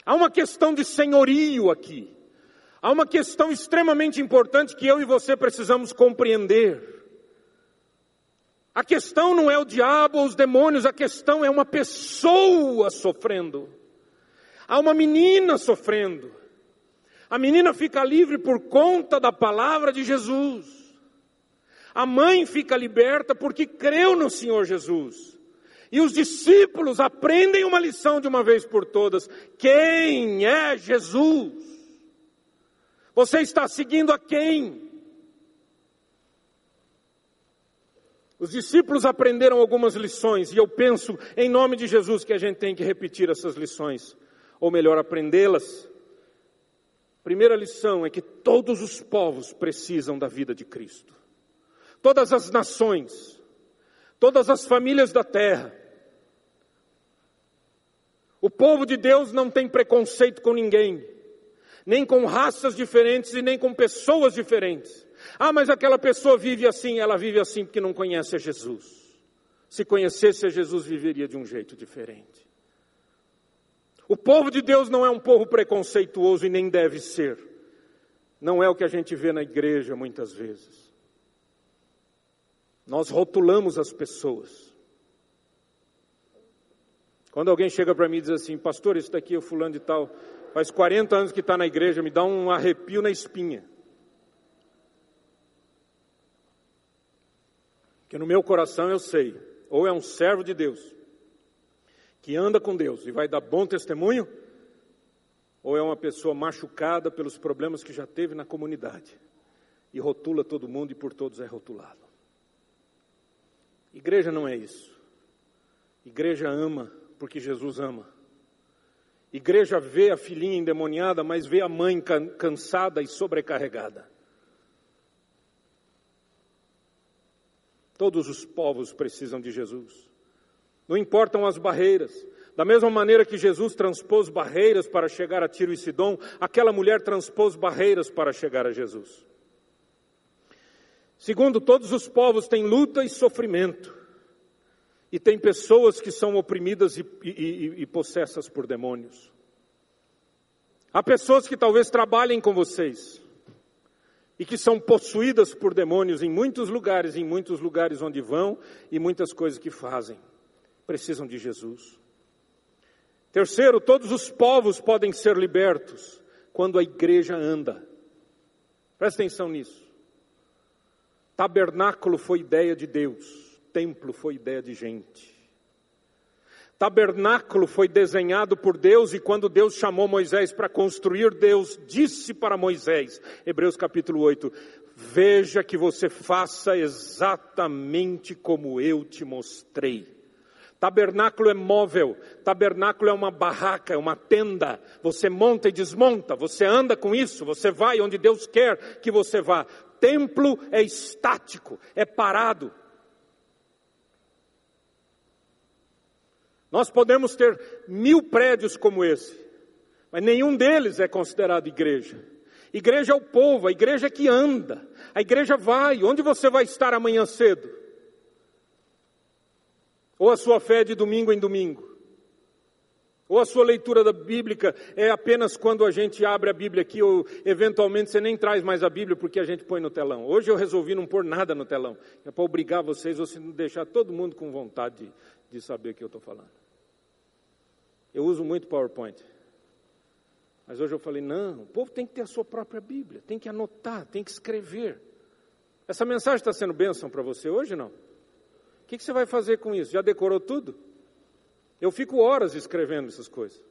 Há uma questão de senhorio aqui. Há uma questão extremamente importante que eu e você precisamos compreender. A questão não é o diabo ou os demônios, a questão é uma pessoa sofrendo. Há uma menina sofrendo. A menina fica livre por conta da palavra de Jesus. A mãe fica liberta porque creu no Senhor Jesus. E os discípulos aprendem uma lição de uma vez por todas: quem é Jesus? Você está seguindo a quem? Os discípulos aprenderam algumas lições e eu penso, em nome de Jesus, que a gente tem que repetir essas lições ou melhor, aprendê-las. Primeira lição é que todos os povos precisam da vida de Cristo. Todas as nações, todas as famílias da terra. O povo de Deus não tem preconceito com ninguém, nem com raças diferentes e nem com pessoas diferentes. Ah, mas aquela pessoa vive assim, ela vive assim porque não conhece a Jesus. Se conhecesse a Jesus, viveria de um jeito diferente. O povo de Deus não é um povo preconceituoso e nem deve ser. Não é o que a gente vê na igreja muitas vezes. Nós rotulamos as pessoas. Quando alguém chega para mim e diz assim, pastor, isso daqui é fulano de tal, faz 40 anos que está na igreja, me dá um arrepio na espinha. Que no meu coração eu sei, ou é um servo de Deus, que anda com Deus e vai dar bom testemunho? Ou é uma pessoa machucada pelos problemas que já teve na comunidade e rotula todo mundo e por todos é rotulado? Igreja não é isso. Igreja ama porque Jesus ama. Igreja vê a filhinha endemoniada, mas vê a mãe cansada e sobrecarregada. Todos os povos precisam de Jesus. Não importam as barreiras. Da mesma maneira que Jesus transpôs barreiras para chegar a Tiro e Sidom, aquela mulher transpôs barreiras para chegar a Jesus. Segundo, todos os povos têm luta e sofrimento. E tem pessoas que são oprimidas e, e, e possessas por demônios. Há pessoas que talvez trabalhem com vocês e que são possuídas por demônios em muitos lugares, em muitos lugares onde vão e muitas coisas que fazem precisam de Jesus. Terceiro, todos os povos podem ser libertos quando a igreja anda. Presta atenção nisso. Tabernáculo foi ideia de Deus, templo foi ideia de gente. Tabernáculo foi desenhado por Deus e quando Deus chamou Moisés para construir, Deus disse para Moisés, Hebreus capítulo 8: Veja que você faça exatamente como eu te mostrei. Tabernáculo é móvel, tabernáculo é uma barraca, é uma tenda. Você monta e desmonta, você anda com isso, você vai onde Deus quer que você vá. Templo é estático, é parado. Nós podemos ter mil prédios como esse, mas nenhum deles é considerado igreja. Igreja é o povo, a igreja é que anda, a igreja vai. Onde você vai estar amanhã cedo? Ou a sua fé é de domingo em domingo? Ou a sua leitura da Bíblia é apenas quando a gente abre a Bíblia aqui, ou eventualmente você nem traz mais a Bíblia porque a gente põe no telão. Hoje eu resolvi não pôr nada no telão. É para obrigar vocês, ou se deixar todo mundo com vontade de, de saber o que eu estou falando. Eu uso muito PowerPoint. Mas hoje eu falei: não, o povo tem que ter a sua própria Bíblia, tem que anotar, tem que escrever. Essa mensagem está sendo bênção para você hoje não? O que, que você vai fazer com isso? Já decorou tudo? Eu fico horas escrevendo essas coisas.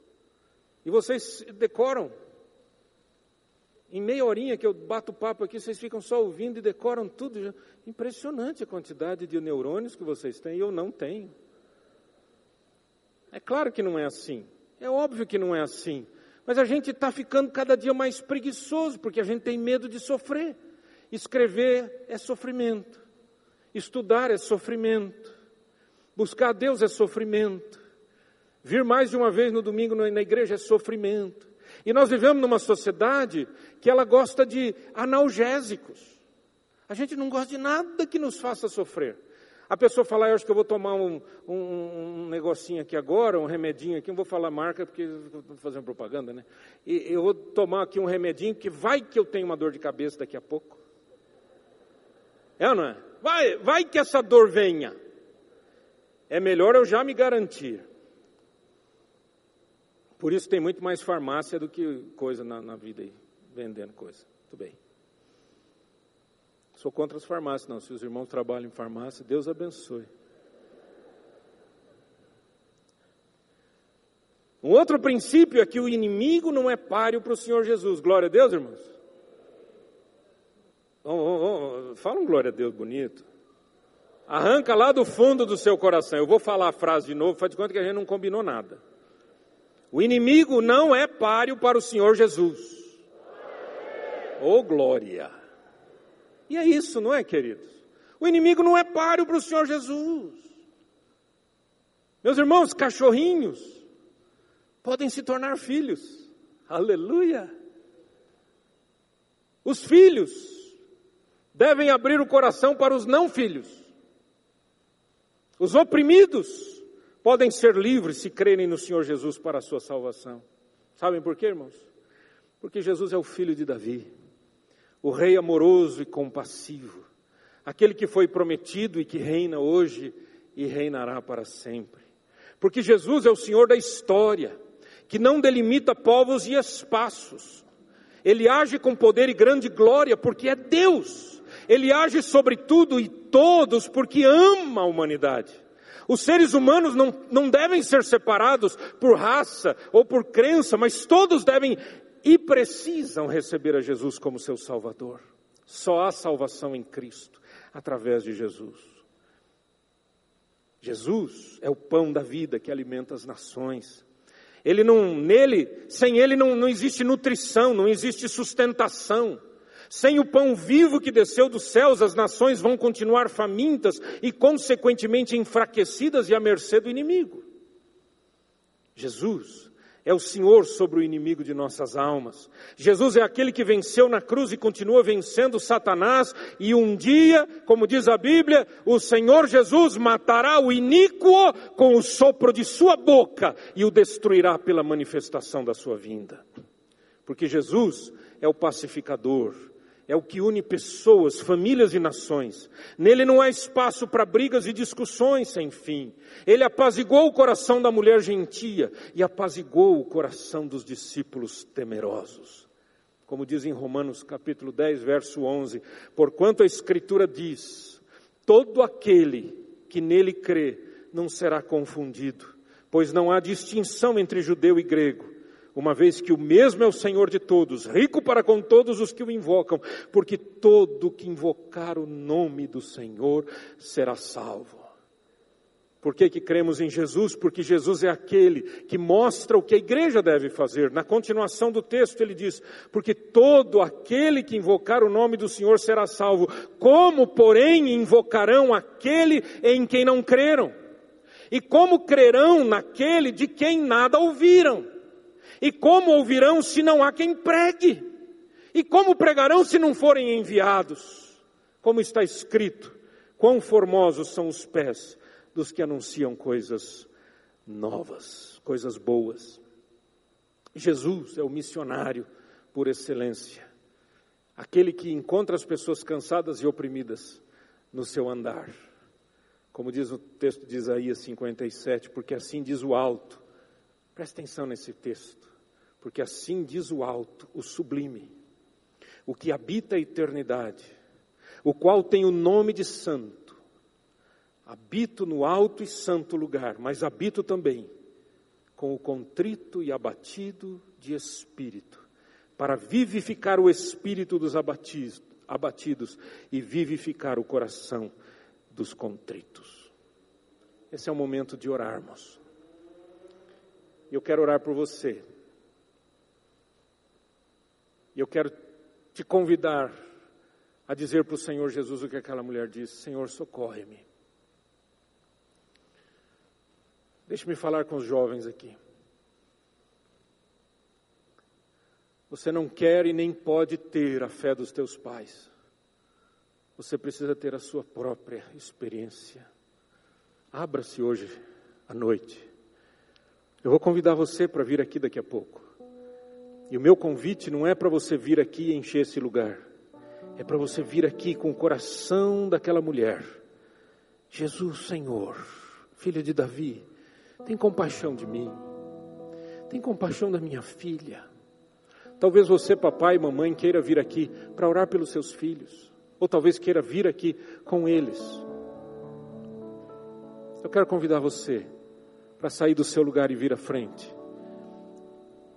E vocês decoram. Em meia horinha que eu bato papo aqui, vocês ficam só ouvindo e decoram tudo. Impressionante a quantidade de neurônios que vocês têm e eu não tenho. É claro que não é assim. É óbvio que não é assim. Mas a gente está ficando cada dia mais preguiçoso, porque a gente tem medo de sofrer. Escrever é sofrimento. Estudar é sofrimento. Buscar a Deus é sofrimento. Vir mais de uma vez no domingo na igreja é sofrimento. E nós vivemos numa sociedade que ela gosta de analgésicos. A gente não gosta de nada que nos faça sofrer. A pessoa fala, eu acho que eu vou tomar um, um, um, negocinho aqui agora, um remedinho aqui, não vou falar marca porque estou fazendo propaganda, né? E eu vou tomar aqui um remedinho que vai que eu tenho uma dor de cabeça daqui a pouco. É ou não é? Vai, vai que essa dor venha. É melhor eu já me garantir. Por isso tem muito mais farmácia do que coisa na, na vida aí, vendendo coisa. Muito bem. Sou contra as farmácias, não. Se os irmãos trabalham em farmácia, Deus abençoe. Um outro princípio é que o inimigo não é páreo para o Senhor Jesus. Glória a Deus, irmãos. Oh, oh, oh, fala um glória a Deus bonito. Arranca lá do fundo do seu coração. Eu vou falar a frase de novo, faz de conta que a gente não combinou nada. O inimigo não é páreo para o Senhor Jesus. Oh glória! E é isso, não é, queridos? O inimigo não é páreo para o Senhor Jesus. Meus irmãos, cachorrinhos podem se tornar filhos. Aleluia! Os filhos devem abrir o coração para os não filhos. Os oprimidos podem ser livres se crerem no Senhor Jesus para a sua salvação. Sabem por quê, irmãos? Porque Jesus é o filho de Davi o Rei amoroso e compassivo, aquele que foi prometido e que reina hoje e reinará para sempre. Porque Jesus é o Senhor da história, que não delimita povos e espaços. Ele age com poder e grande glória, porque é Deus. Ele age sobre tudo e todos, porque ama a humanidade. Os seres humanos não, não devem ser separados por raça ou por crença, mas todos devem e precisam receber a Jesus como seu Salvador. Só há salvação em Cristo, através de Jesus. Jesus é o pão da vida que alimenta as nações. Ele não, nele, sem ele não, não existe nutrição, não existe sustentação. Sem o pão vivo que desceu dos céus, as nações vão continuar famintas e, consequentemente, enfraquecidas e à mercê do inimigo. Jesus é o Senhor sobre o inimigo de nossas almas. Jesus é aquele que venceu na cruz e continua vencendo Satanás, e um dia, como diz a Bíblia, o Senhor Jesus matará o iníquo com o sopro de sua boca e o destruirá pela manifestação da sua vinda. Porque Jesus é o pacificador, é o que une pessoas, famílias e nações. Nele não há espaço para brigas e discussões sem fim. Ele apaziguou o coração da mulher gentia e apaziguou o coração dos discípulos temerosos. Como diz em Romanos capítulo 10, verso 11: Porquanto a Escritura diz: Todo aquele que nele crê não será confundido, pois não há distinção entre judeu e grego uma vez que o mesmo é o Senhor de todos, rico para com todos os que o invocam, porque todo que invocar o nome do Senhor será salvo. Por que, que cremos em Jesus? Porque Jesus é aquele que mostra o que a igreja deve fazer. Na continuação do texto ele diz: Porque todo aquele que invocar o nome do Senhor será salvo. Como, porém, invocarão aquele em quem não creram? E como crerão naquele de quem nada ouviram? E como ouvirão se não há quem pregue? E como pregarão se não forem enviados? Como está escrito: quão formosos são os pés dos que anunciam coisas novas, coisas boas. Jesus é o missionário por excelência, aquele que encontra as pessoas cansadas e oprimidas no seu andar. Como diz o texto de Isaías 57, porque assim diz o alto. Presta atenção nesse texto. Porque assim diz o alto, o sublime, o que habita a eternidade, o qual tem o nome de santo. Habito no alto e santo lugar, mas habito também com o contrito e abatido de espírito, para vivificar o espírito dos abatidos, e vivificar o coração dos contritos. Esse é o momento de orarmos. Eu quero orar por você. E eu quero te convidar a dizer para o Senhor Jesus o que aquela mulher disse: Senhor, socorre-me. Deixe-me falar com os jovens aqui. Você não quer e nem pode ter a fé dos teus pais. Você precisa ter a sua própria experiência. Abra-se hoje à noite. Eu vou convidar você para vir aqui daqui a pouco. E o meu convite não é para você vir aqui e encher esse lugar. É para você vir aqui com o coração daquela mulher. Jesus, Senhor, filha de Davi, tem compaixão de mim. Tem compaixão da minha filha. Talvez você, papai e mamãe, queira vir aqui para orar pelos seus filhos. Ou talvez queira vir aqui com eles. Eu quero convidar você para sair do seu lugar e vir à frente.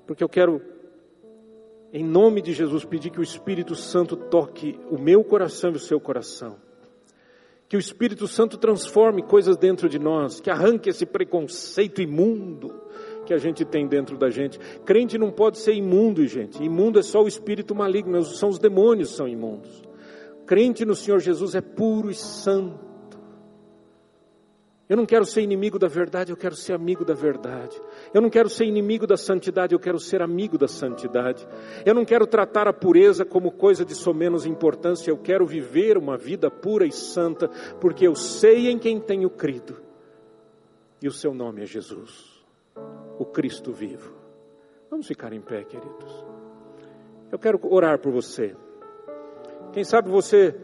Porque eu quero, em nome de Jesus, pedir que o Espírito Santo toque o meu coração e o seu coração que o Espírito Santo transforme coisas dentro de nós, que arranque esse preconceito imundo que a gente tem dentro da gente. Crente não pode ser imundo, gente. Imundo é só o espírito maligno, são os demônios são imundos. Crente no Senhor Jesus é puro e santo. Eu não quero ser inimigo da verdade, eu quero ser amigo da verdade. Eu não quero ser inimigo da santidade, eu quero ser amigo da santidade. Eu não quero tratar a pureza como coisa de somenos importância, eu quero viver uma vida pura e santa, porque eu sei em quem tenho crido. E o seu nome é Jesus, o Cristo vivo. Vamos ficar em pé, queridos. Eu quero orar por você. Quem sabe você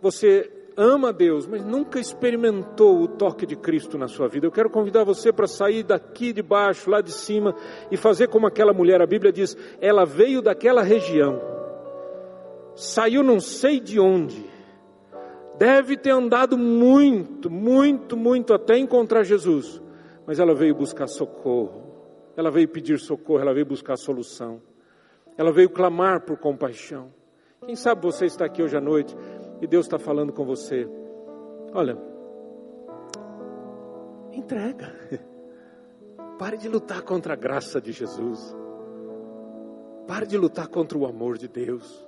você ama Deus, mas nunca experimentou o toque de Cristo na sua vida. Eu quero convidar você para sair daqui de baixo, lá de cima, e fazer como aquela mulher. A Bíblia diz: ela veio daquela região, saiu não sei de onde, deve ter andado muito, muito, muito até encontrar Jesus, mas ela veio buscar socorro, ela veio pedir socorro, ela veio buscar solução, ela veio clamar por compaixão. Quem sabe você está aqui hoje à noite e Deus está falando com você: olha, entrega. Pare de lutar contra a graça de Jesus. Pare de lutar contra o amor de Deus.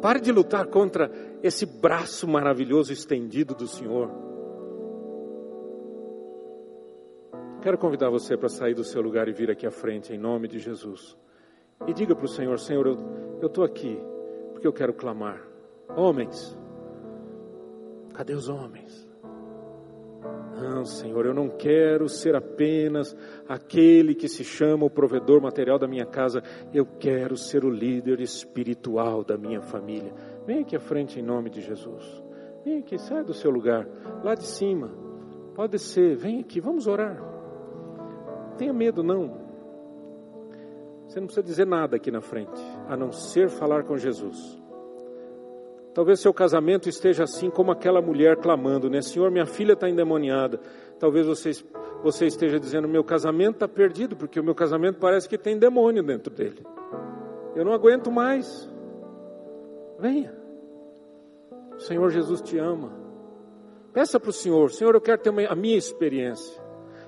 Pare de lutar contra esse braço maravilhoso estendido do Senhor. Quero convidar você para sair do seu lugar e vir aqui à frente, em nome de Jesus. E diga para o Senhor: Senhor, eu estou aqui porque eu quero clamar. Homens, cadê os homens? Não, Senhor, eu não quero ser apenas aquele que se chama o provedor material da minha casa, eu quero ser o líder espiritual da minha família. Vem aqui à frente em nome de Jesus. Vem aqui, sai do seu lugar, lá de cima. Pode descer, vem aqui, vamos orar. Tenha medo, não. Você não precisa dizer nada aqui na frente, a não ser falar com Jesus. Talvez seu casamento esteja assim como aquela mulher clamando, né? Senhor, minha filha está endemoniada. Talvez você, você esteja dizendo, meu casamento está perdido, porque o meu casamento parece que tem demônio dentro dele. Eu não aguento mais. Venha. O Senhor Jesus te ama. Peça para o Senhor, Senhor, eu quero ter uma, a minha experiência.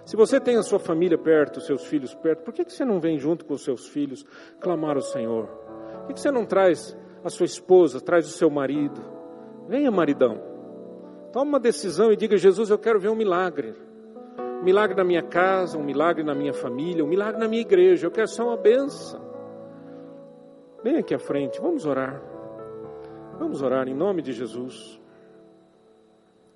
Se você tem a sua família perto, seus filhos perto, por que, que você não vem junto com os seus filhos clamar ao Senhor? Por que, que você não traz a sua esposa, traz o seu marido. Venha, maridão. Toma uma decisão e diga: Jesus, eu quero ver um milagre. Um milagre na minha casa, um milagre na minha família, um milagre na minha igreja. Eu quero só uma benção. Vem aqui à frente, vamos orar. Vamos orar em nome de Jesus.